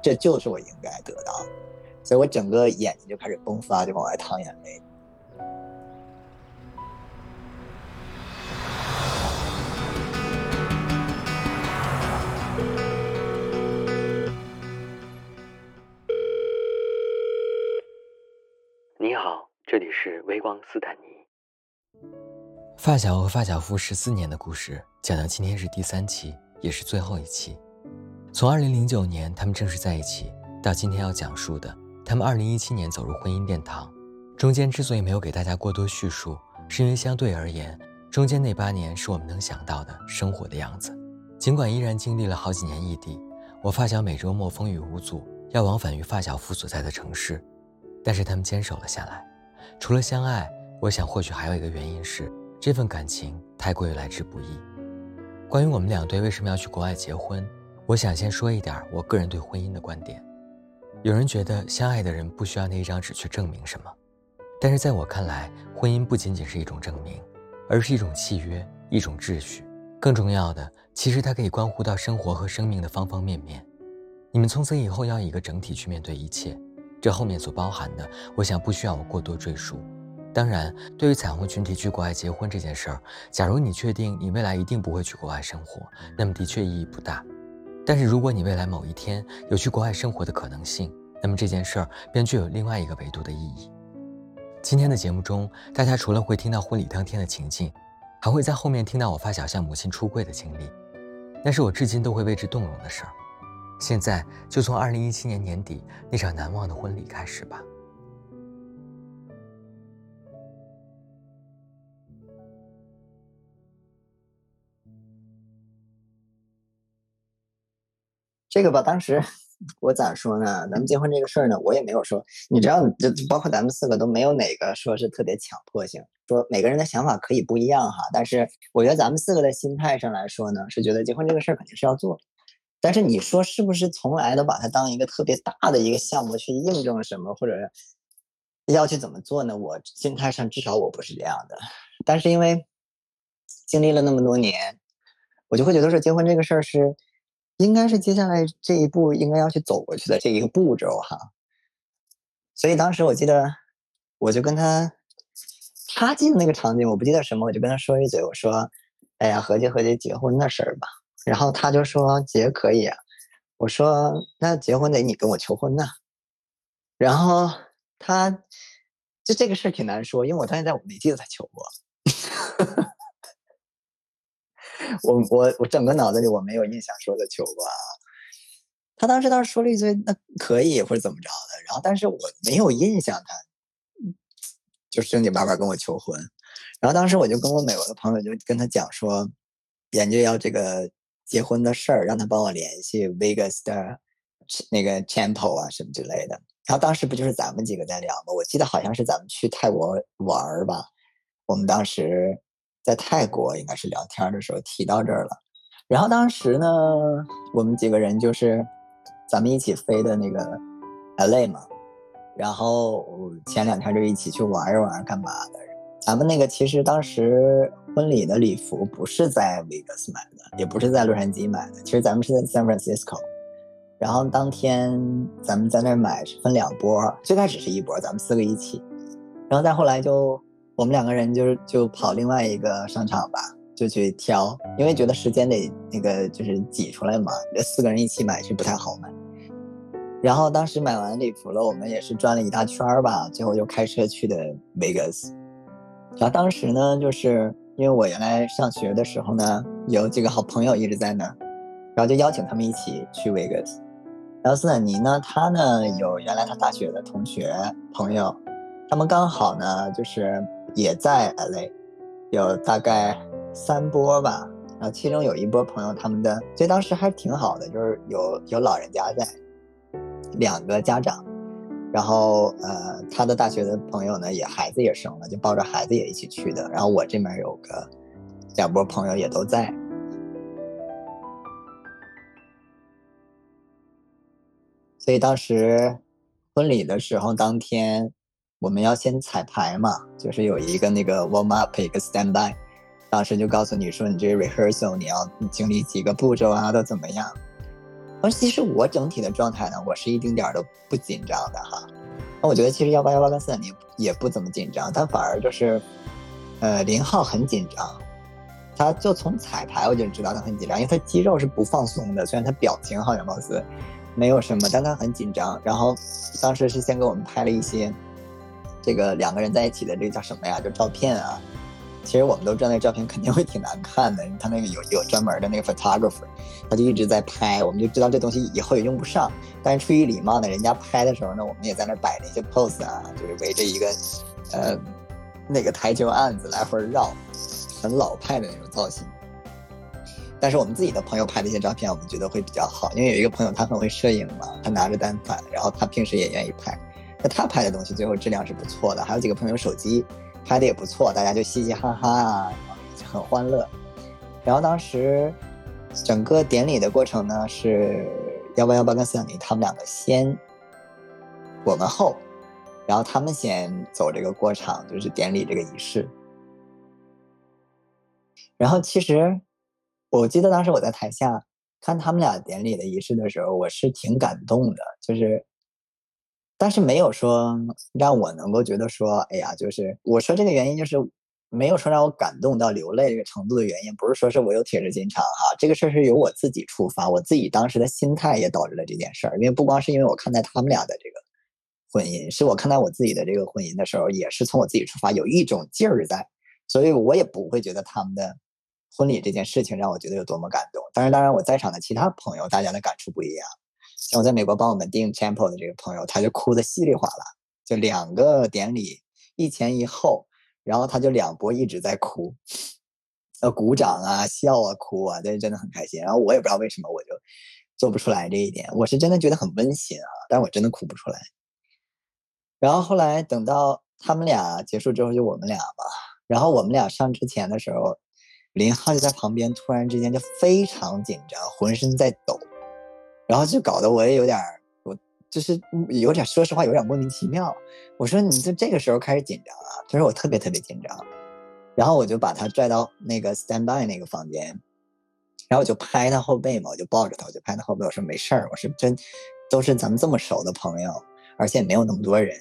这就是我应该得到的，所以我整个眼睛就开始迸发，就往外淌眼泪。你好，这里是微光斯坦尼。发小和发小夫十四年的故事讲到今天是第三期，也是最后一期。从二零零九年他们正式在一起，到今天要讲述的他们二零一七年走入婚姻殿堂，中间之所以没有给大家过多叙述，是因为相对而言，中间那八年是我们能想到的生活的样子。尽管依然经历了好几年异地，我发小每周末风雨无阻要往返于发小夫所在的城市，但是他们坚守了下来。除了相爱，我想或许还有一个原因是这份感情太过于来之不易。关于我们两对为什么要去国外结婚？我想先说一点我个人对婚姻的观点。有人觉得相爱的人不需要那一张纸去证明什么，但是在我看来，婚姻不仅仅是一种证明，而是一种契约，一种秩序。更重要的，其实它可以关乎到生活和生命的方方面面。你们从此以后要以一个整体去面对一切，这后面所包含的，我想不需要我过多赘述。当然，对于彩虹群体去国外结婚这件事儿，假如你确定你未来一定不会去国外生活，那么的确意义不大。但是，如果你未来某一天有去国外生活的可能性，那么这件事儿便具有另外一个维度的意义。今天的节目中，大家除了会听到婚礼当天的情境，还会在后面听到我发小向母亲出柜的经历，那是我至今都会为之动容的事儿。现在就从二零一七年年底那场难忘的婚礼开始吧。这个吧，当时我咋说呢？咱们结婚这个事儿呢，我也没有说，你知道，就包括咱们四个都没有哪个说是特别强迫性，说每个人的想法可以不一样哈。但是我觉得咱们四个的心态上来说呢，是觉得结婚这个事儿肯定是要做。但是你说是不是从来都把它当一个特别大的一个项目去印证什么，或者要去怎么做呢？我心态上至少我不是这样的。但是因为经历了那么多年，我就会觉得说结婚这个事儿是。应该是接下来这一步应该要去走过去的这一个步骤哈，所以当时我记得，我就跟他，他记得那个场景，我不记得什么，我就跟他说一嘴，我说：“哎呀，合计合计结婚的事儿吧。”然后他就说：“结可以啊。”我说：“那结婚得你跟我求婚呐。”然后他就这个事儿挺难说，因为我到现在我没记得他求过。我我我整个脑子里我没有印象说的求过，他当时倒是说了一句那可以或者怎么着的，然后但是我没有印象他就正经八百跟我求婚，然后当时我就跟我美国的朋友就跟他讲说，研究要这个结婚的事儿，让他帮我联系 Vegas 的那个 Temple 啊什么之类的，然后当时不就是咱们几个在聊吗？我记得好像是咱们去泰国玩儿吧，我们当时。在泰国应该是聊天的时候提到这儿了，然后当时呢，我们几个人就是咱们一起飞的那个 LA 嘛，然后前两天就一起去玩一玩，干嘛的？咱们那个其实当时婚礼的礼服不是在 Vegas 买的，也不是在洛杉矶买的，其实咱们是在 San Francisco。然后当天咱们在那儿买是分两波，最开始是一波，咱们四个一起，然后再后来就。我们两个人就是就跑另外一个商场吧，就去挑，因为觉得时间得那个就是挤出来嘛，这四个人一起买是不太好买。然后当时买完礼服了，我们也是转了一大圈儿吧，最后就开车去的 Vegas。然后当时呢，就是因为我原来上学的时候呢，有几个好朋友一直在那儿，然后就邀请他们一起去 Vegas。然后斯坦尼呢，他呢有原来他大学的同学朋友，他们刚好呢就是。也在 LA，有大概三波吧，然后其中有一波朋友，他们的所以当时还挺好的，就是有有老人家在，两个家长，然后呃他的大学的朋友呢也孩子也生了，就抱着孩子也一起去的，然后我这边有个两波朋友也都在，所以当时婚礼的时候当天。我们要先彩排嘛，就是有一个那个 warm up，一个 stand by，当时就告诉你说，你这 rehearsal 你要经历几个步骤啊，都怎么样？而其实我整体的状态呢，我是一丁点儿都不紧张的哈。那我觉得其实幺八幺八跟斯坦尼也不怎么紧张，但反而就是，呃，林浩很紧张。他就从彩排我就知道他很紧张，因为他肌肉是不放松的，虽然他表情好像貌似没有什么，但他很紧张。然后当时是先给我们拍了一些这个两个人在一起的这个叫什么呀？就照片啊。其实我们都知道那照片肯定会挺难看的，他那个有有专门的那个 photographer，他就一直在拍，我们就知道这东西以后也用不上。但是出于礼貌呢，人家拍的时候呢，我们也在那摆了一些 pose 啊，就是围着一个呃那个台球案子来回绕，很老派的那种造型。但是我们自己的朋友拍的一些照片，我们觉得会比较好，因为有一个朋友他很会摄影嘛，他拿着单反，然后他平时也愿意拍，那他拍的东西最后质量是不错的。还有几个朋友手机拍的也不错，大家就嘻嘻哈哈啊，很欢乐。然后当时整个典礼的过程呢，是幺八幺八跟斯坦尼他们两个先，我们后，然后他们先走这个过场，就是典礼这个仪式。然后其实我记得当时我在台下看他们俩典礼的仪式的时候，我是挺感动的，就是，但是没有说让我能够觉得说，哎呀，就是我说这个原因就是没有说让我感动到流泪这个程度的原因，不是说是我有铁石心肠哈，这个事儿是由我自己出发，我自己当时的心态也导致了这件事儿，因为不光是因为我看待他们俩的这个婚姻，是我看待我自己的这个婚姻的时候，也是从我自己出发，有一种劲儿在，所以我也不会觉得他们的。婚礼这件事情让我觉得有多么感动，当然，当然我在场的其他朋友，大家的感触不一样。像我在美国帮我们订 Chapel 的这个朋友，他就哭得稀里哗啦，就两个典礼一前一后，然后他就两波一直在哭，呃，鼓掌啊、笑啊、哭啊，但是真的很开心。然后我也不知道为什么，我就做不出来这一点，我是真的觉得很温馨啊，但我真的哭不出来。然后后来等到他们俩结束之后，就我们俩嘛，然后我们俩上之前的时候。林浩就在旁边，突然之间就非常紧张，浑身在抖，然后就搞得我也有点儿，我就是有点，说实话有点莫名其妙。我说你就这个时候开始紧张啊？他说我特别特别紧张。然后我就把他拽到那个 stand by 那个房间，然后我就拍他后背嘛，我就抱着他，我就拍他后背，我说没事儿，我说真都是咱们这么熟的朋友，而且没有那么多人。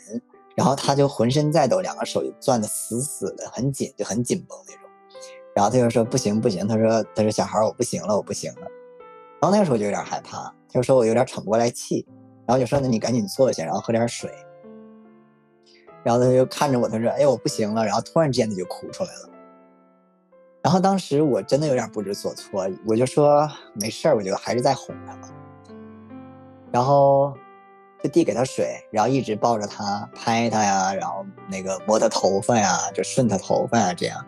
然后他就浑身在抖，两个手就攥得死死的，很紧，就很紧绷那种。然后他就说不行不行，他说他说小孩我不行了我不行了。然后那个时候就有点害怕，他就说我有点喘不过来气，然后就说那你赶紧坐下，然后喝点水。然后他就看着我，他说哎我不行了，然后突然之间他就哭出来了。然后当时我真的有点不知所措，我就说没事儿，我觉得还是在哄他吧。然后就递给他水，然后一直抱着他拍他呀，然后那个摸他头发呀，就顺他头发呀这样。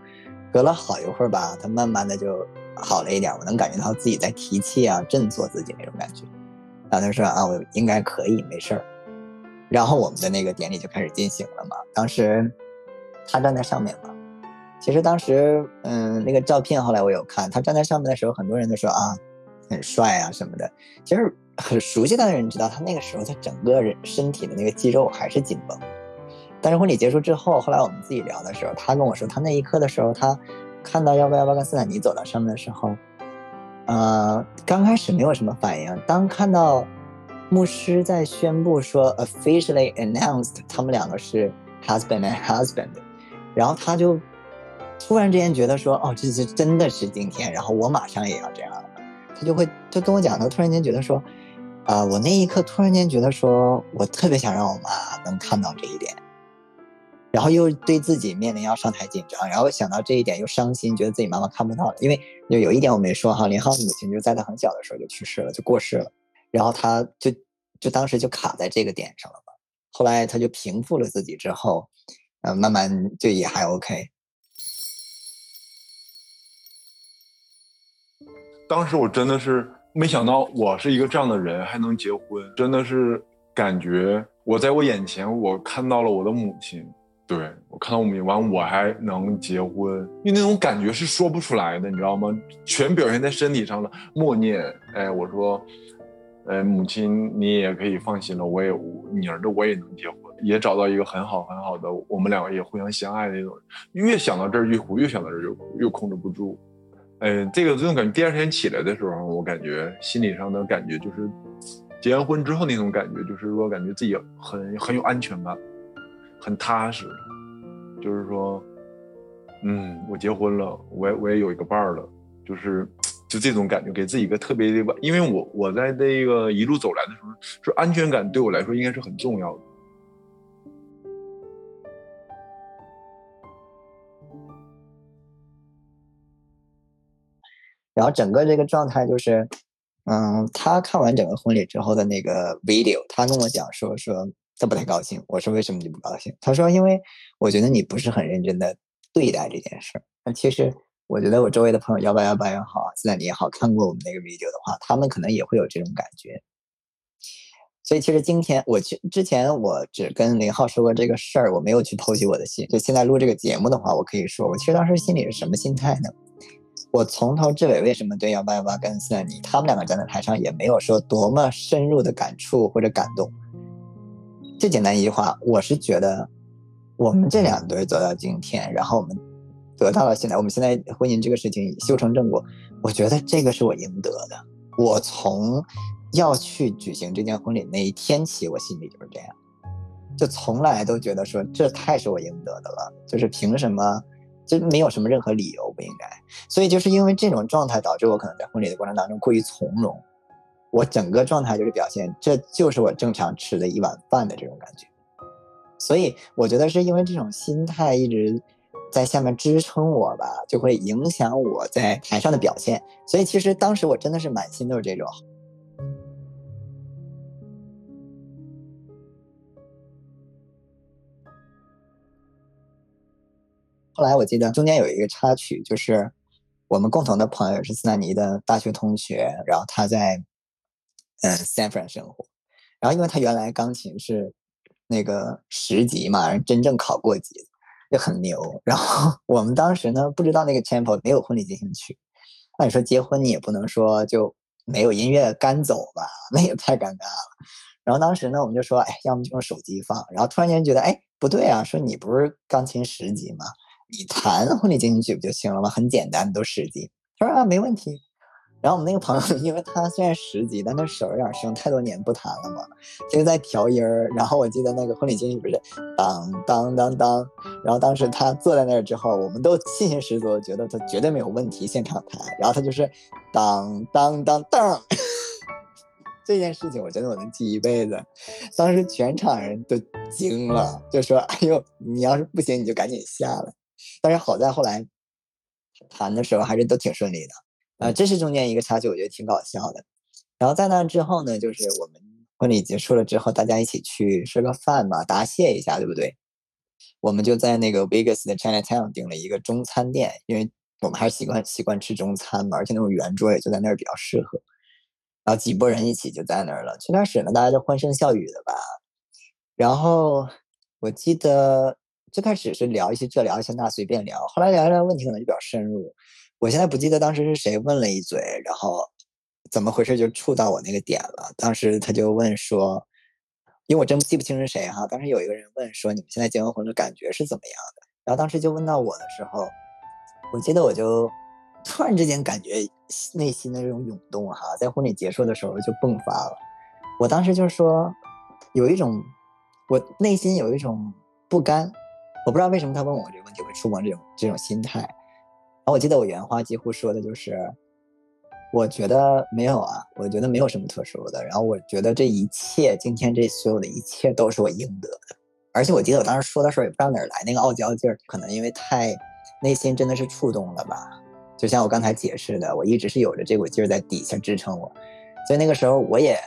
隔了好一会儿吧，他慢慢的就好了一点，我能感觉到自己在提气啊，振作自己那种感觉。然后他说啊，我应该可以，没事儿。然后我们的那个典礼就开始进行了嘛。当时他站在上面嘛，其实当时嗯，那个照片后来我有看，他站在上面的时候，很多人都说啊，很帅啊什么的。其实很熟悉他的人知道，他那个时候他整个人身体的那个肌肉还是紧绷。但是婚礼结束之后，后来我们自己聊的时候，他跟我说，他那一刻的时候，他看到幺八幺八跟斯坦尼走到上面的时候，呃，刚开始没有什么反应。当看到牧师在宣布说 officially announced 他们两个是 husband and husband，然后他就突然之间觉得说，哦，这是真的是今天，然后我马上也要这样了。他就会就跟我讲，他突然间觉得说，啊、我那一刻突然间觉得说我特别想让我妈能看到这一点。然后又对自己面临要上台紧张，然后想到这一点又伤心，觉得自己妈妈看不到了。因为有有一点我没说哈，林浩的母亲就在他很小的时候就去世了，就过世了。然后他就就当时就卡在这个点上了嘛。后来他就平复了自己之后，呃，慢慢就也还 OK。当时我真的是没想到我是一个这样的人，还能结婚，真的是感觉我在我眼前，我看到了我的母亲。对我看到我们完，我还能结婚，因为那种感觉是说不出来的，你知道吗？全表现在身体上了，默念。哎，我说，呃，母亲，你也可以放心了，我也你儿子我也能结婚，也找到一个很好很好的，我们两个也互相相爱的那种。越想到这儿越哭，越想到这儿越哭，又控制不住。哎，这个这种感觉，第二天起来的时候，我感觉心理上的感觉就是结完婚之后那种感觉，就是说感觉自己很很有安全感，很踏实，就是说，嗯，我结婚了，我也我也有一个伴儿了，就是就这种感觉，给自己一个特别的，因为我我在这个一路走来的时候，说安全感对我来说应该是很重要的。然后整个这个状态就是，嗯，他看完整个婚礼之后的那个 video，他跟我讲说说他不太高兴。我说为什么你不高兴？他说因为我觉得你不是很认真的对待这件事。那其实我觉得我周围的朋友幺八幺八也好，斯坦尼也好看过我们那个 video 的话，他们可能也会有这种感觉。所以其实今天我去之前我只跟林浩说过这个事儿，我没有去剖析我的心。就现在录这个节目的话，我可以说我其实当时心里是什么心态呢？我从头至尾为什么对幺八幺八跟斯坦尼他们两个站在台上也没有说多么深入的感触或者感动？最简单一句话，我是觉得我们这两对走到今天，然后我们得到了现在，我们现在婚姻这个事情修成正果，我觉得这个是我应得的。我从要去举行这件婚礼那一天起，我心里就是这样，就从来都觉得说这太是我应得的了，就是凭什么？就没有什么任何理由不应该，所以就是因为这种状态导致我可能在婚礼的过程当中过于从容，我整个状态就是表现这就是我正常吃的一碗饭的这种感觉，所以我觉得是因为这种心态一直在下面支撑我吧，就会影响我在台上的表现，所以其实当时我真的是满心都是这种。后来我记得中间有一个插曲，就是我们共同的朋友是斯坦尼的大学同学，然后他在嗯 San Fran 生活，然后因为他原来钢琴是那个十级嘛，真正考过级，就很牛。然后我们当时呢不知道那个 tempo 没有婚礼进行曲，那你说结婚你也不能说就没有音乐干走吧，那也太尴尬了。然后当时呢我们就说，哎，要么就用手机放。然后突然间觉得，哎，不对啊，说你不是钢琴十级吗？你弹婚礼进行曲不就行了吗？很简单，都十级。他说啊，没问题。然后我们那个朋友，因为他虽然十级，但他手有点生，太多年不弹了嘛，就是在调音儿。然后我记得那个婚礼进行曲不是当当当当，然后当时他坐在那儿之后，我们都信心十足，觉得他绝对没有问题，现场弹。然后他就是当当当当，这件事情我觉得我能记一辈子。当时全场人都惊了，就说：“哎呦，你要是不行，你就赶紧下来。”但是好在后来弹的时候还是都挺顺利的，啊，这是中间一个插曲，我觉得挺搞笑的。然后在那之后呢，就是我们婚礼结束了之后，大家一起去吃个饭嘛，答谢一下，对不对？我们就在那个 Vegas 的 Chinatown 订了一个中餐店，因为我们还是习惯习惯吃中餐嘛，而且那种圆桌也就在那儿比较适合。然后几拨人一起就在那儿了，去那儿使呢，大家就欢声笑语的吧。然后我记得。最开始是聊一些这聊一些那随便聊，后来聊一聊问题可能就比较深入。我现在不记得当时是谁问了一嘴，然后怎么回事就触到我那个点了。当时他就问说，因为我真记不清是谁哈，当时有一个人问说你们现在结完婚的感觉是怎么样的？然后当时就问到我的时候，我记得我就突然之间感觉内心的这种涌动哈，在婚礼结束的时候就迸发了。我当时就是说有一种我内心有一种不甘。我不知道为什么他问我这个问题会触碰这种这种心态，后我记得我原话几乎说的就是，我觉得没有啊，我觉得没有什么特殊的，然后我觉得这一切今天这所有的一切都是我应得的，而且我记得我当时说的时候也不知道哪儿来那个傲娇劲儿，可能因为太内心真的是触动了吧，就像我刚才解释的，我一直是有着这股劲儿在底下支撑我，所以那个时候我也。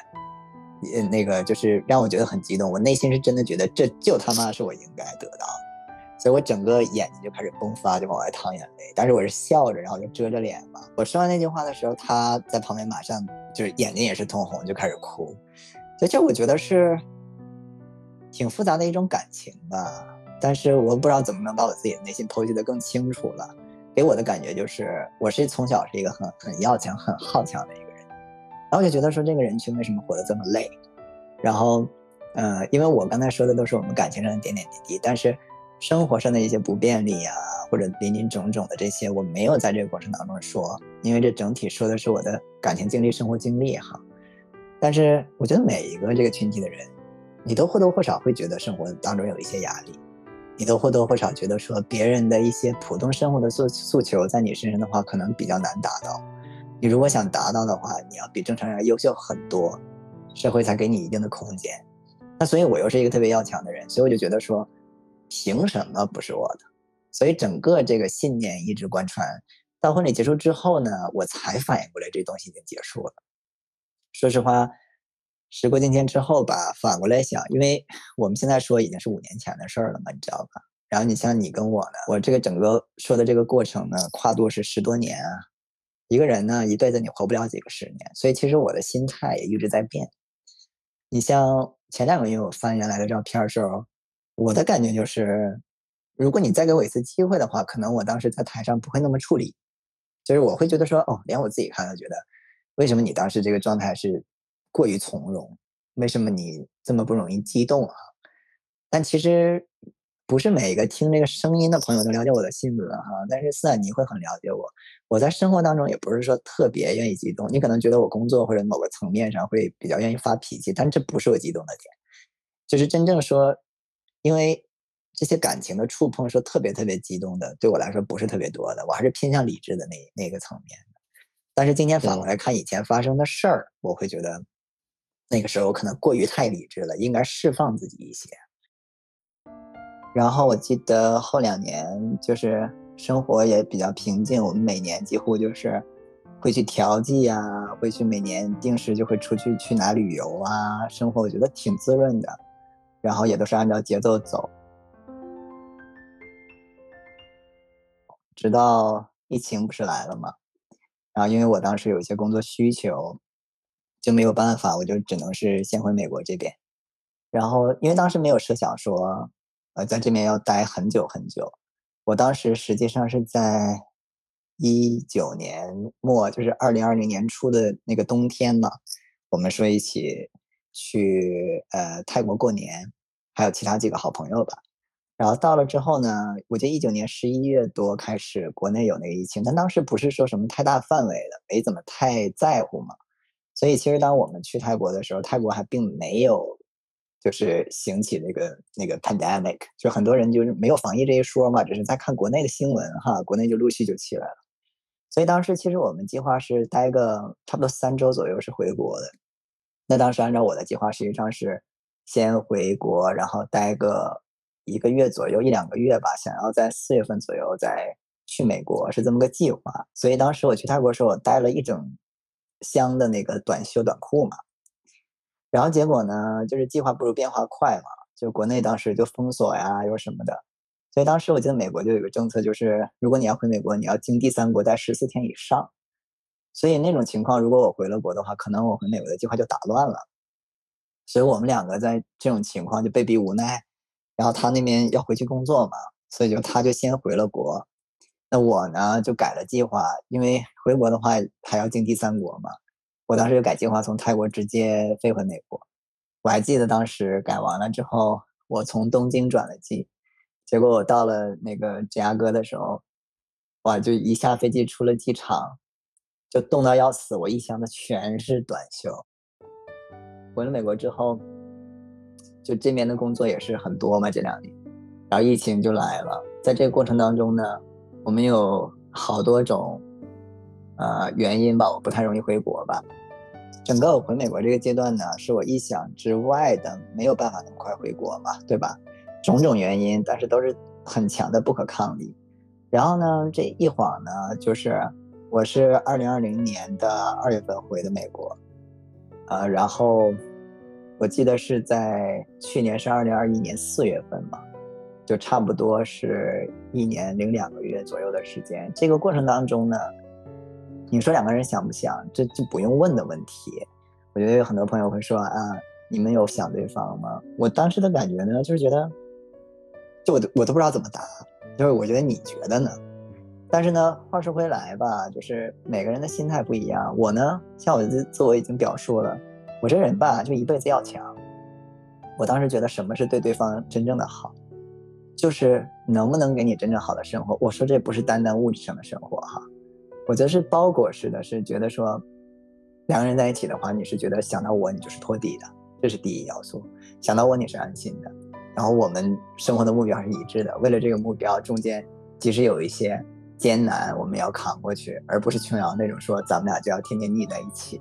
也那个就是让我觉得很激动，我内心是真的觉得这就他妈是我应该得到的。所以我整个眼睛就开始迸发，就往外淌眼泪。但是我是笑着，然后就遮着脸嘛。我说完那句话的时候，他在旁边马上就是眼睛也是通红，就开始哭。所以这我觉得是挺复杂的一种感情吧。但是我不知道怎么能把我自己的内心剖析的更清楚了。给我的感觉就是，我是从小是一个很很要强、很好强的一个人。然后我就觉得说，这个人群为什么活得这么累？然后，呃，因为我刚才说的都是我们感情上的点点滴滴，但是。生活上的一些不便利啊，或者林林种种的这些，我没有在这个过程当中说，因为这整体说的是我的感情经历、生活经历哈。但是我觉得每一个这个群体的人，你都或多或少会觉得生活当中有一些压力，你都或多或少觉得说别人的一些普通生活的诉诉求，在你身上的话可能比较难达到。你如果想达到的话，你要比正常人优秀很多，社会才给你一定的空间。那所以，我又是一个特别要强的人，所以我就觉得说，凭什么不是我的？所以整个这个信念一直贯穿到婚礼结束之后呢，我才反应过来这东西已经结束了。说实话，时过境迁之后吧，反过来想，因为我们现在说已经是五年前的事儿了嘛，你知道吧？然后你像你跟我呢，我这个整个说的这个过程呢，跨度是十多年啊。一个人呢，一辈子你活不了几个十年，所以其实我的心态也一直在变。你像前两个月我翻原来的照片的时候，我的感觉就是，如果你再给我一次机会的话，可能我当时在台上不会那么处理，就是我会觉得说，哦，连我自己看都觉得，为什么你当时这个状态是过于从容？为什么你这么不容易激动啊？但其实。不是每一个听这个声音的朋友都了解我的性格哈，但是斯坦尼会很了解我。我在生活当中也不是说特别愿意激动，你可能觉得我工作或者某个层面上会比较愿意发脾气，但这不是我激动的点。就是真正说，因为这些感情的触碰，是特别特别激动的，对我来说不是特别多的，我还是偏向理智的那那个层面的。但是今天反过来看以前发生的事儿，我会觉得那个时候可能过于太理智了，应该释放自己一些。然后我记得后两年就是生活也比较平静，我们每年几乎就是会去调剂啊，会去每年定时就会出去去哪旅游啊，生活我觉得挺滋润的，然后也都是按照节奏走，直到疫情不是来了嘛，然后因为我当时有一些工作需求，就没有办法，我就只能是先回美国这边，然后因为当时没有设想说。呃，在这边要待很久很久。我当时实际上是在一九年末，就是二零二零年初的那个冬天嘛，我们说一起去呃泰国过年，还有其他几个好朋友吧。然后到了之后呢，我记得一九年十一月多开始国内有那个疫情，但当时不是说什么太大范围的，没怎么太在乎嘛。所以其实当我们去泰国的时候，泰国还并没有。就是兴起那个那个 pandemic，就很多人就是没有防疫这一说嘛，只是在看国内的新闻哈，国内就陆续就起来了。所以当时其实我们计划是待个差不多三周左右是回国的。那当时按照我的计划，实际上是先回国，然后待个一个月左右一两个月吧，想要在四月份左右再去美国，是这么个计划。所以当时我去泰国的时候，我带了一整箱的那个短袖短裤嘛。然后结果呢，就是计划不如变化快嘛，就国内当时就封锁呀，又什么的，所以当时我记得美国就有个政策，就是如果你要回美国，你要经第三国待十四天以上。所以那种情况，如果我回了国的话，可能我回美国的计划就打乱了。所以我们两个在这种情况就被逼无奈。然后他那边要回去工作嘛，所以就他就先回了国，那我呢就改了计划，因为回国的话还要经第三国嘛。我当时就改计划，从泰国直接飞回美国。我还记得当时改完了之后，我从东京转了机，结果我到了那个芝加哥的时候，哇，就一下飞机出了机场，就冻到要死。我一箱子全是短袖。回了美国之后，就这边的工作也是很多嘛，这两年，然后疫情就来了。在这个过程当中呢，我们有好多种，呃，原因吧，我不太容易回国吧。整个我回美国这个阶段呢，是我意想之外的，没有办法那么快回国嘛，对吧？种种原因，但是都是很强的不可抗力。然后呢，这一晃呢，就是我是二零二零年的二月份回的美国，呃，然后我记得是在去年是二零二一年四月份嘛，就差不多是一年零两个月左右的时间。这个过程当中呢。你说两个人想不想，这就不用问的问题。我觉得有很多朋友会说啊，你们有想对方吗？我当时的感觉呢，就是觉得，就我我都不知道怎么答，就是我觉得你觉得呢？但是呢，话说回来吧，就是每个人的心态不一样。我呢，像我自自我已经表述了，我这人吧，就一辈子要强。我当时觉得什么是对对方真正的好，就是能不能给你真正好的生活。我说这不是单单物质上的生活哈，我觉得是包裹式的，是觉得说两个人在一起的话，你是觉得想到我你就是托底的，这是第一要素。想到我你是安心的，然后我们生活的目标是一致的。为了这个目标，中间即使有一些艰难，我们要扛过去，而不是琼瑶那种说咱们俩就要天天腻在一起。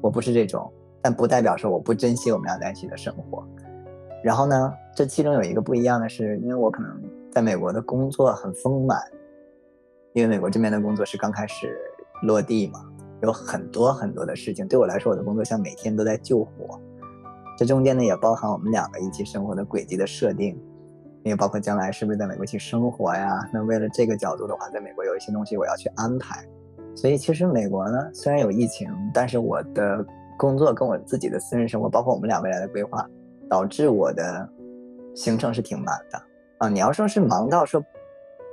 我不是这种，但不代表说我不珍惜我们俩在一起的生活。然后呢，这其中有一个不一样的是，因为我可能在美国的工作很丰满，因为美国这边的工作是刚开始落地嘛，有很多很多的事情。对我来说，我的工作像每天都在救火。这中间呢，也包含我们两个一起生活的轨迹的设定，也包括将来是不是在美国去生活呀？那为了这个角度的话，在美国有一些东西我要去安排。所以其实美国呢，虽然有疫情，但是我的工作跟我自己的私人生活，包括我们俩未来的规划。导致我的行程是挺满的啊！你要说是忙到说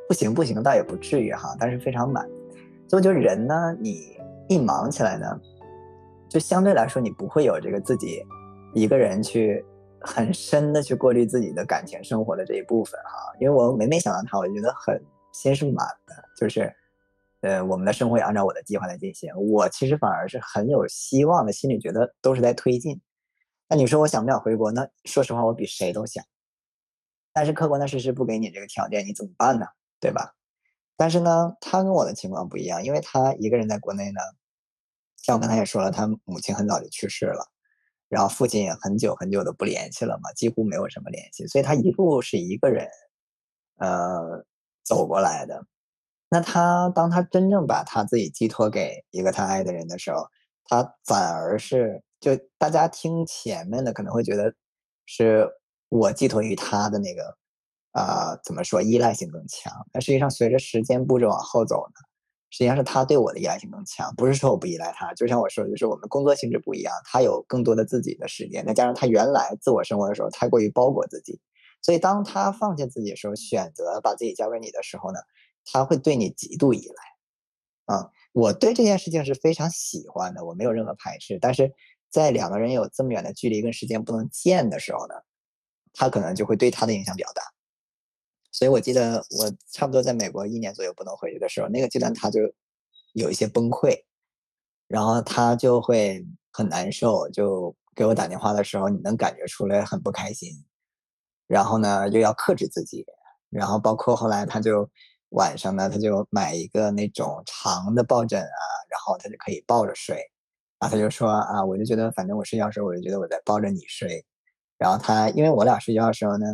不行不行，倒也不至于哈，但是非常满。所以就人呢，你一忙起来呢，就相对来说你不会有这个自己一个人去很深的去过滤自己的感情生活的这一部分哈。因为我每每想到他，我就觉得很心是满的，就是呃，我们的生活也按照我的计划在进行，我其实反而是很有希望的，心里觉得都是在推进。那你说我想不想回国？那说实话，我比谁都想。但是客观的事实不给你这个条件，你怎么办呢？对吧？但是呢，他跟我的情况不一样，因为他一个人在国内呢，像我刚才也说了，他母亲很早就去世了，然后父亲也很久很久都不联系了嘛，几乎没有什么联系，所以他一路是一个人，呃，走过来的。那他当他真正把他自己寄托给一个他爱的人的时候，他反而是。就大家听前面的可能会觉得是我寄托于他的那个啊，怎么说依赖性更强？但实际上随着时间步骤往后走呢，实际上是他对我的依赖性更强。不是说我不依赖他，就像我说的，就是我们工作性质不一样，他有更多的自己的时间，再加上他原来自我生活的时候太过于包裹自己，所以当他放弃自己的时候，选择把自己交给你的时候呢，他会对你极度依赖。啊，我对这件事情是非常喜欢的，我没有任何排斥，但是。在两个人有这么远的距离跟时间不能见的时候呢，他可能就会对他的影响比较大。所以我记得我差不多在美国一年左右不能回去的时候，那个阶段他就有一些崩溃，然后他就会很难受，就给我打电话的时候，你能感觉出来很不开心。然后呢，又要克制自己，然后包括后来他就晚上呢，他就买一个那种长的抱枕啊，然后他就可以抱着睡。啊，他就说啊，我就觉得反正我睡觉的时候，我就觉得我在抱着你睡。然后他，因为我俩睡觉的时候呢，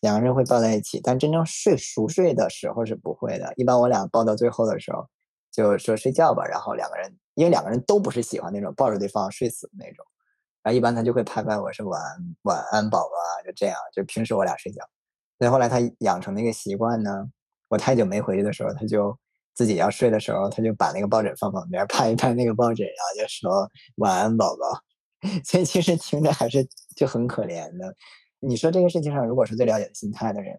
两个人会抱在一起，但真正睡熟睡的时候是不会的。一般我俩抱到最后的时候，就说睡觉吧。然后两个人，因为两个人都不是喜欢那种抱着对方睡死的那种。然后一般他就会拍拍我说晚安，晚安，宝宝啊，就这样。就平时我俩睡觉。所以后来他养成那个习惯呢，我太久没回去的时候，他就。自己要睡的时候，他就把那个抱枕放旁边，拍一拍那个抱枕，然后就说晚安，宝宝。所以其实听着还是就很可怜的。你说这个事情上，如果是最了解心态的人，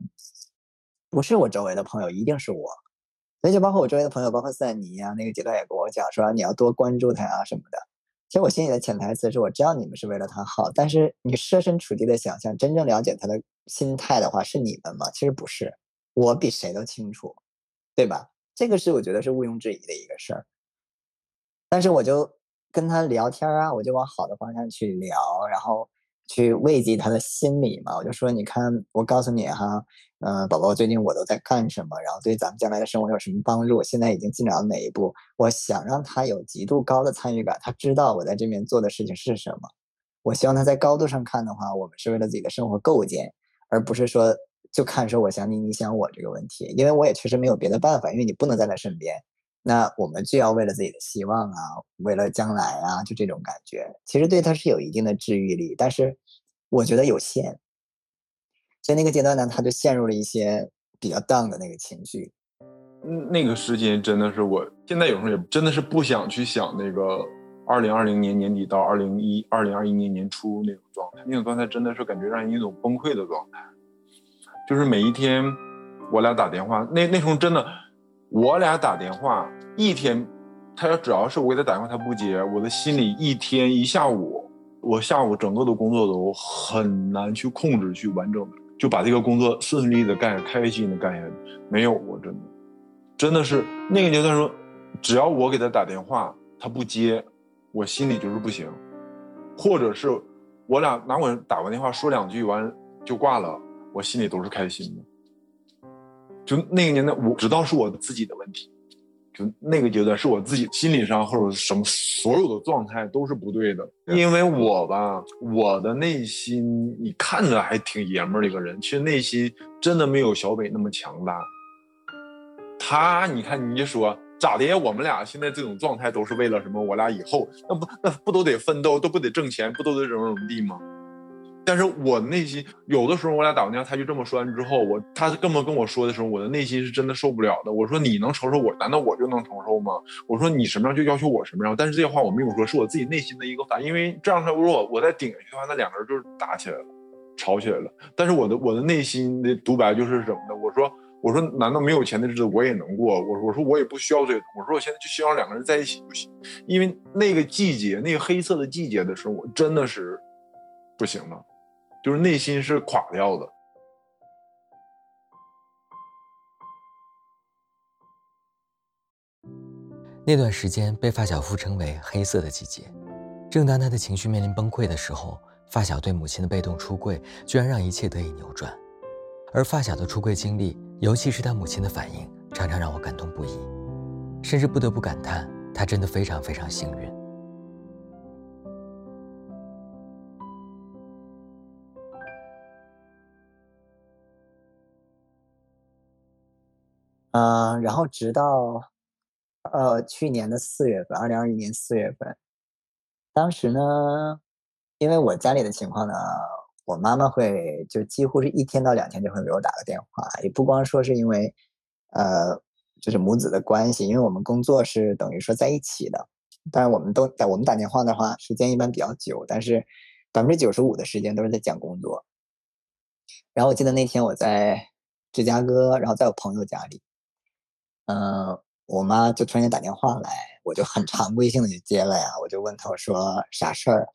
不是我周围的朋友，一定是我。所以就包括我周围的朋友，包括斯坦尼啊，那个阶段也跟我讲说，你要多关注他啊什么的。其实我心里的潜台词是我知道你们是为了他好，但是你设身处地的想象，真正了解他的心态的话，是你们吗？其实不是，我比谁都清楚，对吧？这个是我觉得是毋庸置疑的一个事儿，但是我就跟他聊天啊，我就往好的方向去聊，然后去慰藉他的心理嘛。我就说，你看，我告诉你哈，嗯，宝宝最近我都在干什么，然后对咱们将来的生活有什么帮助？现在已经进展到哪一步？我想让他有极度高的参与感，他知道我在这边做的事情是什么。我希望他在高度上看的话，我们是为了自己的生活构建，而不是说。就看说我想你，你想我这个问题，因为我也确实没有别的办法，因为你不能在他身边，那我们就要为了自己的希望啊，为了将来啊，就这种感觉，其实对他是有一定的治愈力，但是我觉得有限，所以那个阶段呢，他就陷入了一些比较 down 的那个情绪。那个时间真的是，我现在有时候也真的是不想去想那个二零二零年年底到二零一二零二一年年初那种状态，那种状态真的是感觉让人一种崩溃的状态。就是每一天，我俩打电话，那那时候真的，我俩打电话一天，他要只要是我给他打电话，他不接，我的心里一天一下午，我下午整个的工作都很难去控制，去完整就把这个工作顺利的干，开开心的干下去，没有过，真的，真的是那个阶段说，只要我给他打电话，他不接，我心里就是不行，或者是我俩拿我打完电话说两句完就挂了，我心里都是开心的。就那个年代，我知道是我自己的问题，就那个阶段是我自己心理上或者什么所有的状态都是不对的，因为我吧，我的内心你看着还挺爷们儿的一个人，其实内心真的没有小北那么强大。他，你看，你就说咋的呀？我们俩现在这种状态都是为了什么？我俩以后那不那不都得奋斗，都不得挣钱，不都得怎么怎么地吗？但是我内心有的时候，我俩打完架，他就这么说完之后，我他这么跟我说的时候，我的内心是真的受不了的。我说你能承受我，难道我就能承受吗？我说你什么样就要求我什么样。但是这些话我没有说，是我自己内心的一个反应，因为这样他如果我再顶下去的话，那两个人就是打起来了，吵起来了。但是我的我的内心的独白就是什么呢？我说我说难道没有钱的日子我也能过？我我说我也不需要这个。我说我现在就希望两个人在一起就行，因为那个季节那个黑色的季节的时候，我真的是不行了。就是内心是垮掉的。那段时间被发小夫称为“黑色的季节”。正当他的情绪面临崩溃的时候，发小对母亲的被动出柜，居然让一切得以扭转。而发小的出柜经历，尤其是他母亲的反应，常常让我感动不已，甚至不得不感叹，他真的非常非常幸运。嗯，然后直到，呃，去年的四月份，二零二一年四月份，当时呢，因为我家里的情况呢，我妈妈会就几乎是一天到两天就会给我打个电话，也不光说是因为，呃，就是母子的关系，因为我们工作是等于说在一起的，但是我们都在我们打电话的话，时间一般比较久，但是百分之九十五的时间都是在讲工作。然后我记得那天我在芝加哥，然后在我朋友家里。嗯，我妈就突然间打电话来，我就很常规性的就接了呀。我就问她我说啥事儿，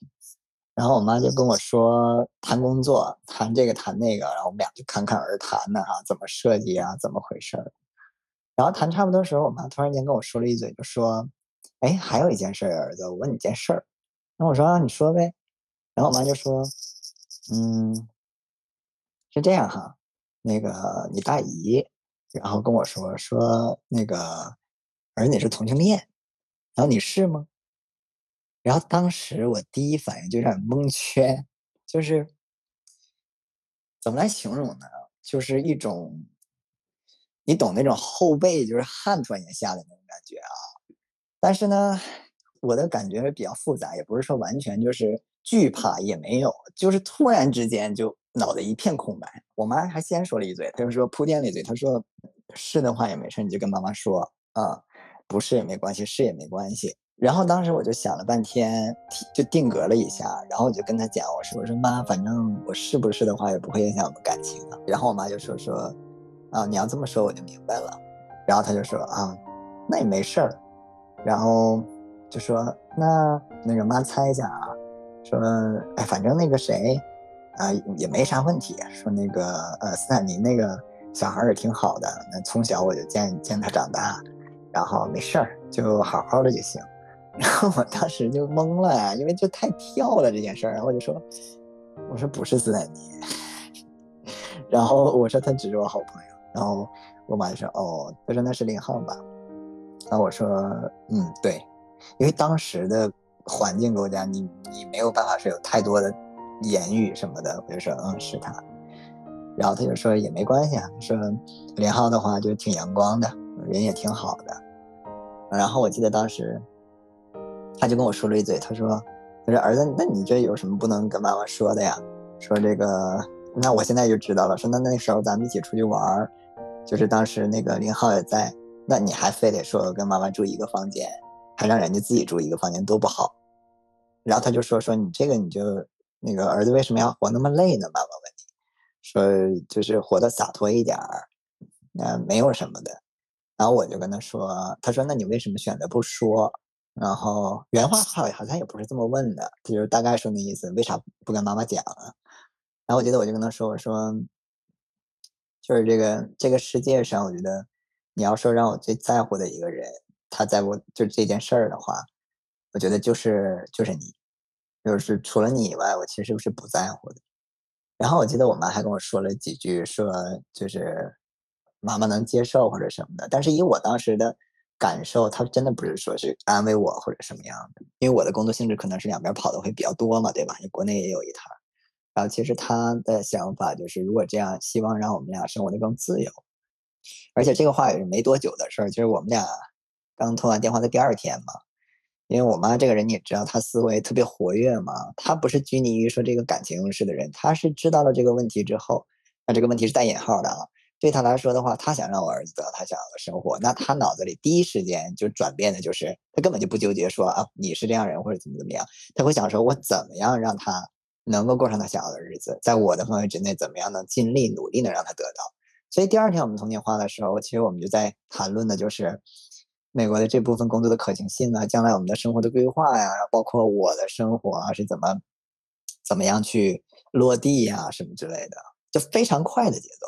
然后我妈就跟我说谈工作，谈这个谈那个，然后我们俩就侃侃而谈呢哈，怎么设计啊，怎么回事儿。然后谈差不多时候，我妈突然间跟我说了一嘴，就说：“哎，还有一件事儿，儿子，我问你件事儿。”然后我说：“，你说呗。”然后我妈就说：“嗯，是这样哈，那个你大姨。”然后跟我说说那个而你是同性恋，然后你是吗？然后当时我第一反应就有点蒙圈，就是怎么来形容呢？就是一种你懂那种后背就是汗突然间下的那种感觉啊。但是呢，我的感觉是比较复杂，也不是说完全就是惧怕，也没有，就是突然之间就。脑袋一片空白，我妈还先说了一嘴，她就说铺垫了一嘴，她说是的话也没事，你就跟妈妈说啊，不是也没关系，是也没关系。然后当时我就想了半天，就定格了一下，然后我就跟她讲，我说我说妈，反正我是不是的话也不会影响我们感情的。然后我妈就说说啊，你要这么说我就明白了。然后她就说啊，那也没事儿。然后就说那那个妈猜一下啊，说哎反正那个谁。啊，也没啥问题。说那个呃，斯坦尼那个小孩也挺好的，那从小我就见见他长大，然后没事儿，就好好的就行。然后我当时就懵了呀，因为就太跳了这件事儿。然后我就说，我说不是斯坦尼。然后我说他只是我好朋友。然后我妈就说哦，他说那是林浩吧？然后我说嗯对，因为当时的环境给我讲，你你没有办法是有太多的。言语什么的，我就说嗯是他，然后他就说也没关系啊，说林浩的话就挺阳光的，人也挺好的。然后我记得当时，他就跟我说了一嘴，他说他说儿子，那你这有什么不能跟妈妈说的呀？说这个，那我现在就知道了。说那那时候咱们一起出去玩，就是当时那个林浩也在，那你还非得说跟妈妈住一个房间，还让人家自己住一个房间多不好。然后他就说说你这个你就。那个儿子为什么要活那么累呢？妈妈问你，说就是活得洒脱一点儿，那没有什么的。然后我就跟他说，他说那你为什么选择不说？然后原话好好像也不是这么问的，他就是大概说那意思，为啥不跟妈妈讲啊？然后我记得我就跟他说，我说就是这个这个世界上，我觉得你要说让我最在乎的一个人，他在我就这件事儿的话，我觉得就是就是你，就是除了你以外，我其实是不在乎的。然后我记得我妈还跟我说了几句，说就是妈妈能接受或者什么的。但是以我当时的感受，她真的不是说是安慰我或者什么样的，因为我的工作性质可能是两边跑的会比较多嘛，对吧？你国内也有一摊。然后其实她的想法就是，如果这样，希望让我们俩生活的更自由。而且这个话也是没多久的事儿，就是我们俩刚通完电话的第二天嘛。因为我妈这个人你也知道，她思维特别活跃嘛，她不是拘泥于说这个感情用事的人，她是知道了这个问题之后，那这个问题是带引号的啊，对她来说的话，她想让我儿子得到他想要的生活，那她脑子里第一时间就转变的就是，她根本就不纠结说啊你是这样人或者怎么怎么样，她会想说我怎么样让他能够过上他想要的日子，在我的范围之内，怎么样能尽力努力的让他得到。所以第二天我们通电话的时候，其实我们就在谈论的就是。美国的这部分工作的可行性啊，将来我们的生活的规划呀，包括我的生活啊是怎么怎么样去落地呀，什么之类的，就非常快的节奏。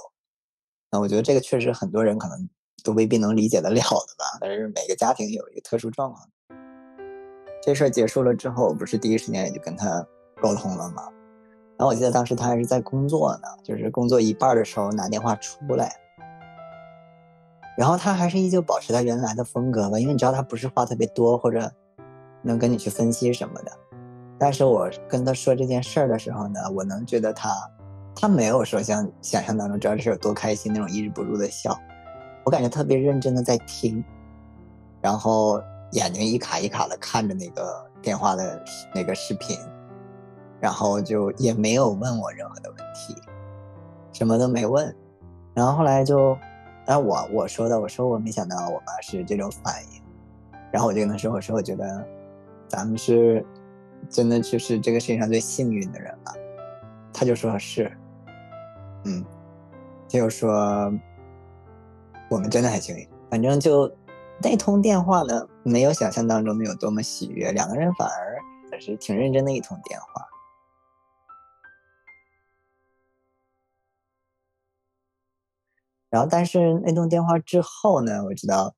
那我觉得这个确实很多人可能都未必能理解得了的吧。但是每个家庭有一个特殊状况。这事儿结束了之后，我不是第一时间也就跟他沟通了吗？然后我记得当时他还是在工作呢，就是工作一半的时候拿电话出来。然后他还是依旧保持他原来的风格吧，因为你知道他不是话特别多，或者能跟你去分析什么的。但是我跟他说这件事儿的时候呢，我能觉得他，他没有说像想象当中知道这事有多开心那种抑制不住的笑，我感觉特别认真的在听，然后眼睛一卡一卡的看着那个电话的那个视频，然后就也没有问我任何的问题，什么都没问，然后后来就。但我我说的，我说我没想到我妈是这种反应，然后我就跟她说，我说我觉得咱们是真的就是这个世界上最幸运的人了。她就说是，嗯，她就说我们真的很幸运。反正就那通电话呢，没有想象当中的有多么喜悦，两个人反而还是挺认真的一通电话。然后，但是那通电话之后呢？我知道，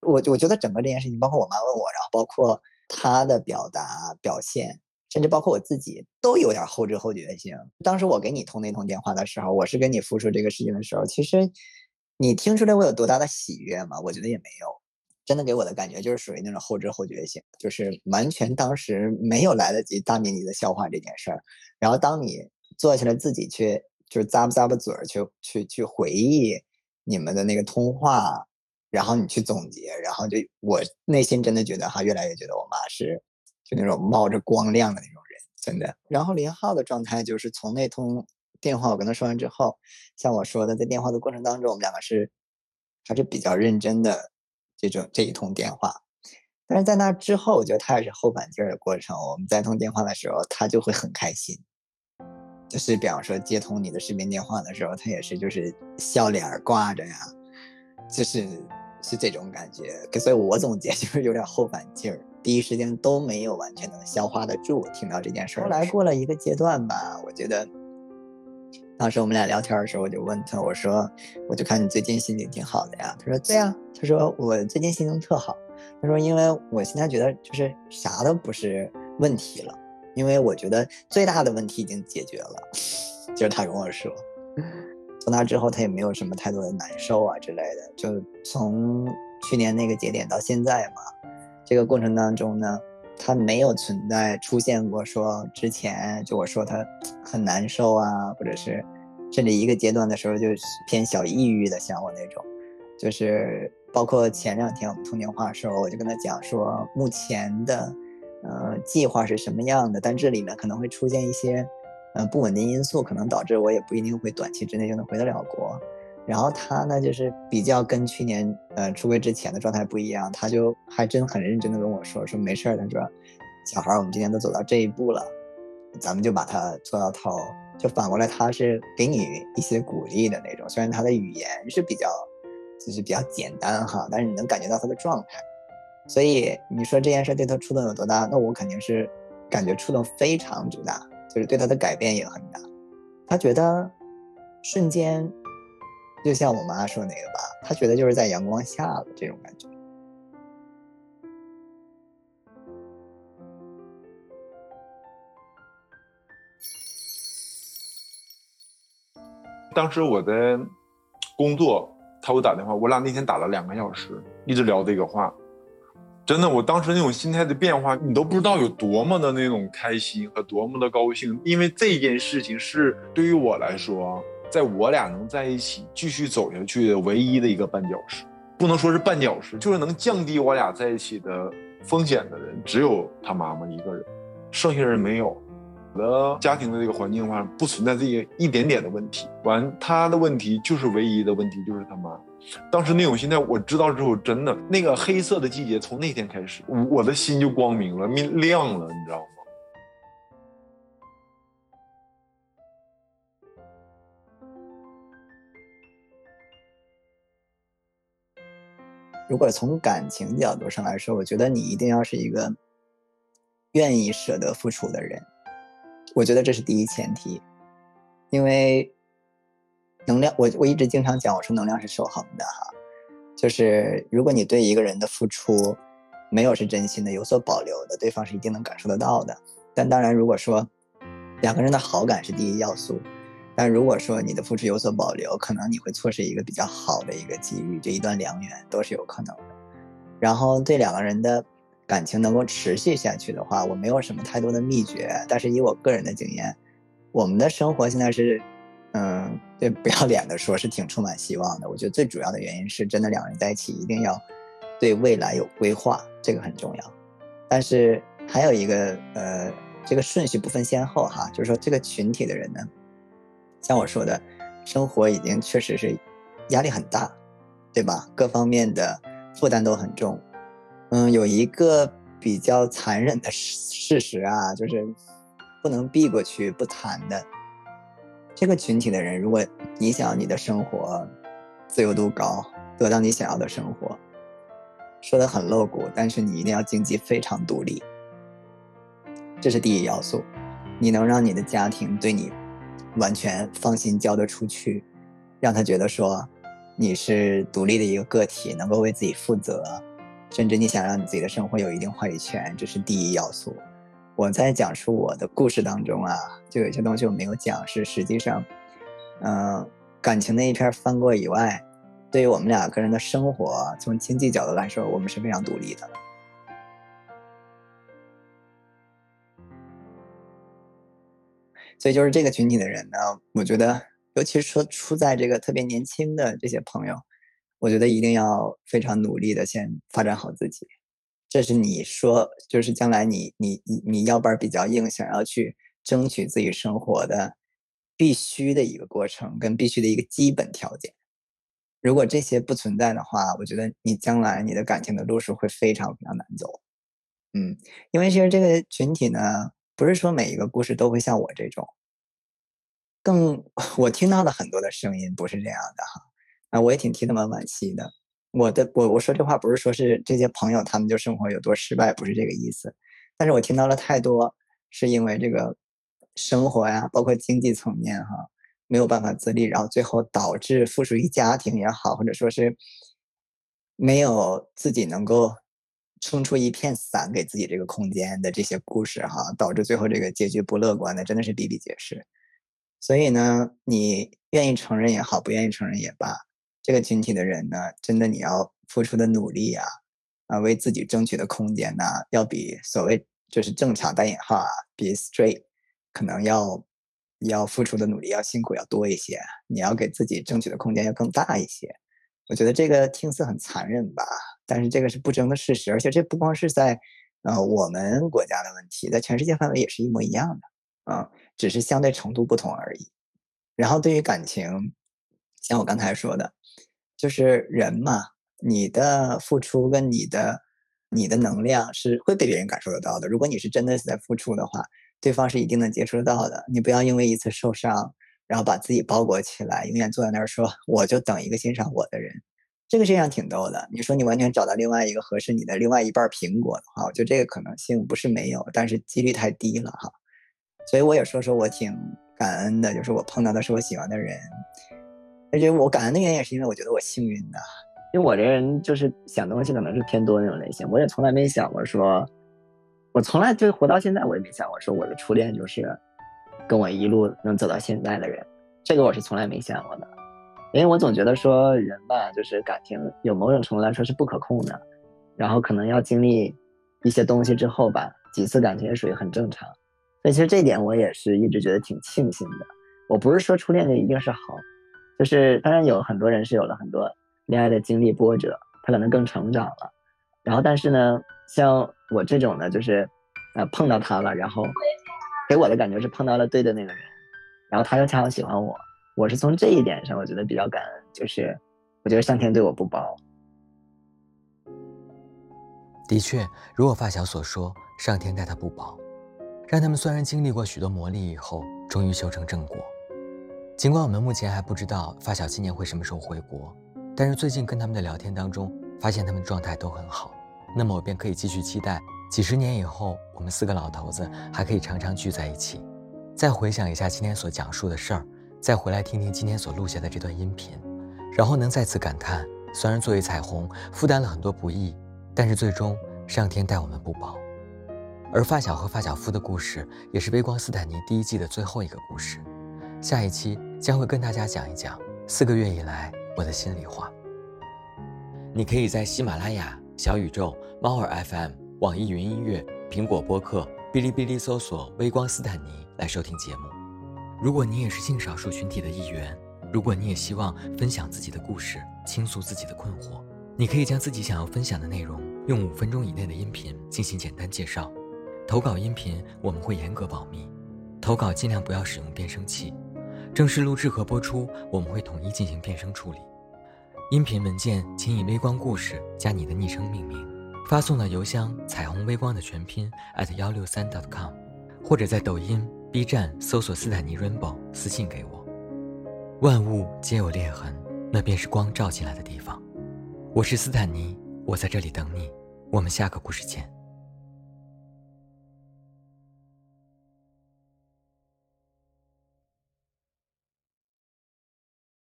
我我觉得整个这件事情，包括我妈问我，然后包括她的表达表现，甚至包括我自己，都有点后知后觉性。当时我给你通那通电话的时候，我是跟你复述这个事情的时候，其实你听出来我有多大的喜悦吗？我觉得也没有。真的给我的感觉就是属于那种后知后觉性，就是完全当时没有来得及大面积的消化这件事儿。然后当你坐下来自己去，就是咂巴咂巴嘴儿去去去回忆。你们的那个通话，然后你去总结，然后就我内心真的觉得哈，越来越觉得我妈是就那种冒着光亮的那种人，真的。然后林浩的状态就是从那通电话我跟他说完之后，像我说的，在电话的过程当中，我们两个是还是比较认真的这种这一通电话。但是在那之后，我觉得他也是后半截的过程。我们在通电话的时候，他就会很开心。就是比方说接通你的视频电话的时候，他也是就是笑脸挂着呀，就是是这种感觉。所以我总结就是有点后反劲儿，第一时间都没有完全能消化得住听到这件事儿。后来过了一个阶段吧，我觉得当时我们俩聊天的时候，我就问他，我说我就看你最近心情挺好的呀。他说对呀，他说我最近心情特好。他说因为我现在觉得就是啥都不是问题了。因为我觉得最大的问题已经解决了，就是他跟我说，从那之后他也没有什么太多的难受啊之类的。就从去年那个节点到现在嘛，这个过程当中呢，他没有存在出现过说之前就我说他很难受啊，或者是甚至一个阶段的时候就偏小抑郁的像我那种，就是包括前两天我们通电话的时候，我就跟他讲说目前的。呃，计划是什么样的？但这里面可能会出现一些，呃，不稳定因素，可能导致我也不一定会短期之内就能回得了国。然后他呢，就是比较跟去年呃出柜之前的状态不一样，他就还真很认真的跟我说，说没事儿，他说，小孩儿我们今天都走到这一步了，咱们就把它做到头。就反过来，他是给你一些鼓励的那种，虽然他的语言是比较，就是比较简单哈，但是你能感觉到他的状态。所以你说这件事对他触动有多大？那我肯定是感觉触动非常之大，就是对他的改变也很大。他觉得瞬间就像我妈说那个吧，她觉得就是在阳光下的这种感觉。当时我在工作，他给我打电话，我俩那天打了两个小时，一直聊这个话。真的，我当时那种心态的变化，你都不知道有多么的那种开心和多么的高兴，因为这件事情是对于我来说，在我俩能在一起继续走下去的唯一的一个绊脚石，不能说是绊脚石，就是能降低我俩在一起的风险的人，只有他妈妈一个人，剩下人没有。我的家庭的这个环境的话，不存在这些一点点的问题。完，他的问题就是唯一的问题，就是他妈。当时那种心态，我知道之后，真的那个黑色的季节从那天开始，我的心就光明了，明亮了，你知道吗？如果从感情角度上来说，我觉得你一定要是一个愿意舍得付出的人。我觉得这是第一前提，因为能量，我我一直经常讲，我说能量是守恒的哈，就是如果你对一个人的付出没有是真心的，有所保留的，对方是一定能感受得到的。但当然，如果说两个人的好感是第一要素，但如果说你的付出有所保留，可能你会错失一个比较好的一个机遇，这一段良缘都是有可能的。然后对两个人的。感情能够持续下去的话，我没有什么太多的秘诀，但是以我个人的经验，我们的生活现在是，嗯，对，不要脸的说，是挺充满希望的。我觉得最主要的原因是，真的两个人在一起一定要对未来有规划，这个很重要。但是还有一个，呃，这个顺序不分先后哈，就是说这个群体的人呢，像我说的，生活已经确实是压力很大，对吧？各方面的负担都很重。嗯，有一个比较残忍的事实啊，就是不能避过去不谈的。这个群体的人，如果你想要你的生活自由度高，得到你想要的生活，说的很露骨，但是你一定要经济非常独立，这是第一要素。你能让你的家庭对你完全放心交得出去，让他觉得说你是独立的一个个体，能够为自己负责。甚至你想让你自己的生活有一定话语权，这是第一要素。我在讲述我的故事当中啊，就有些东西我没有讲，是实际上，嗯，感情那一片翻过以外，对于我们两个人的生活，从经济角度来说，我们是非常独立的。所以就是这个群体的人呢，我觉得，尤其是说处在这个特别年轻的这些朋友。我觉得一定要非常努力的先发展好自己，这是你说就是将来你你你你腰板比较硬，想要去争取自己生活的必须的一个过程跟必须的一个基本条件。如果这些不存在的话，我觉得你将来你的感情的路是会非常非常难走。嗯，因为其实这个群体呢，不是说每一个故事都会像我这种，更 我听到的很多的声音不是这样的哈。啊，我也挺替他们惋惜的。我的，我我说这话不是说是这些朋友他们就生活有多失败，不是这个意思。但是我听到了太多，是因为这个生活呀，包括经济层面哈，没有办法自立，然后最后导致附属于家庭也好，或者说是没有自己能够撑出一片伞给自己这个空间的这些故事哈，导致最后这个结局不乐观的，真的是比比皆是。所以呢，你愿意承认也好，不愿意承认也罢。这个群体的人呢，真的你要付出的努力啊，啊，为自己争取的空间呢，要比所谓就是正常带引号啊，比 straight 可能要要付出的努力要辛苦要多一些，你要给自己争取的空间要更大一些。我觉得这个听似很残忍吧，但是这个是不争的事实，而且这不光是在呃我们国家的问题，在全世界范围也是一模一样的啊，只是相对程度不同而已。然后对于感情，像我刚才说的。就是人嘛，你的付出跟你的你的能量是会被别人感受得到的。如果你是真的在付出的话，对方是一定能接触得到的。你不要因为一次受伤，然后把自己包裹起来，永远坐在那儿说我就等一个欣赏我的人。这个世界上挺逗的。你说你完全找到另外一个合适你的另外一半苹果的话，我觉得这个可能性不是没有，但是几率太低了哈。所以我也说说我挺感恩的，就是我碰到的是我喜欢的人。而且我感恩的原因也是因为我觉得我幸运的，因为我这人就是想东西可能是偏多那种类型，我也从来没想过说，我从来就活到现在我也没想过说我的初恋就是跟我一路能走到现在的人，这个我是从来没想过的，因为我总觉得说人吧，就是感情有某种程度来说是不可控的，然后可能要经历一些东西之后吧，几次感情也属于很正常。所以其实这点我也是一直觉得挺庆幸的。我不是说初恋就一定是好，就是当然有很多人是有了很多恋爱的经历波折，他可能更成长了。然后但是呢，像我这种呢，就是呃碰到他了，然后给我的感觉是碰到了对的那个人，然后他又恰好喜欢我。我是从这一点上我觉得比较感恩，就是我觉得上天对我不薄。的确，如我发小所说，上天待他不薄。让他们虽然经历过许多磨砺以后，终于修成正果。尽管我们目前还不知道发小今年会什么时候回国，但是最近跟他们的聊天当中，发现他们状态都很好。那么我便可以继续期待，几十年以后，我们四个老头子还可以常常聚在一起，再回想一下今天所讲述的事儿，再回来听听今天所录下的这段音频，然后能再次感叹：虽然作为彩虹负担了很多不易，但是最终上天待我们不薄。而发小和发小夫的故事，也是《微光斯坦尼》第一季的最后一个故事。下一期将会跟大家讲一讲四个月以来我的心里话。你可以在喜马拉雅、小宇宙、猫耳 FM、网易云音乐、苹果播客、哔哩哔哩搜索“微光斯坦尼”来收听节目。如果你也是性少数群体的一员，如果你也希望分享自己的故事，倾诉自己的困惑，你可以将自己想要分享的内容用五分钟以内的音频进行简单介绍。投稿音频我们会严格保密，投稿尽量不要使用变声器。正式录制和播出我们会统一进行变声处理。音频文件请以“微光故事”加你的昵称命名，发送到邮箱“彩虹微光”的全拼 at 幺六三 dot com，或者在抖音、B 站搜索斯坦尼 Rainbow 私信给我。万物皆有裂痕，那便是光照进来的地方。我是斯坦尼，我在这里等你。我们下个故事见。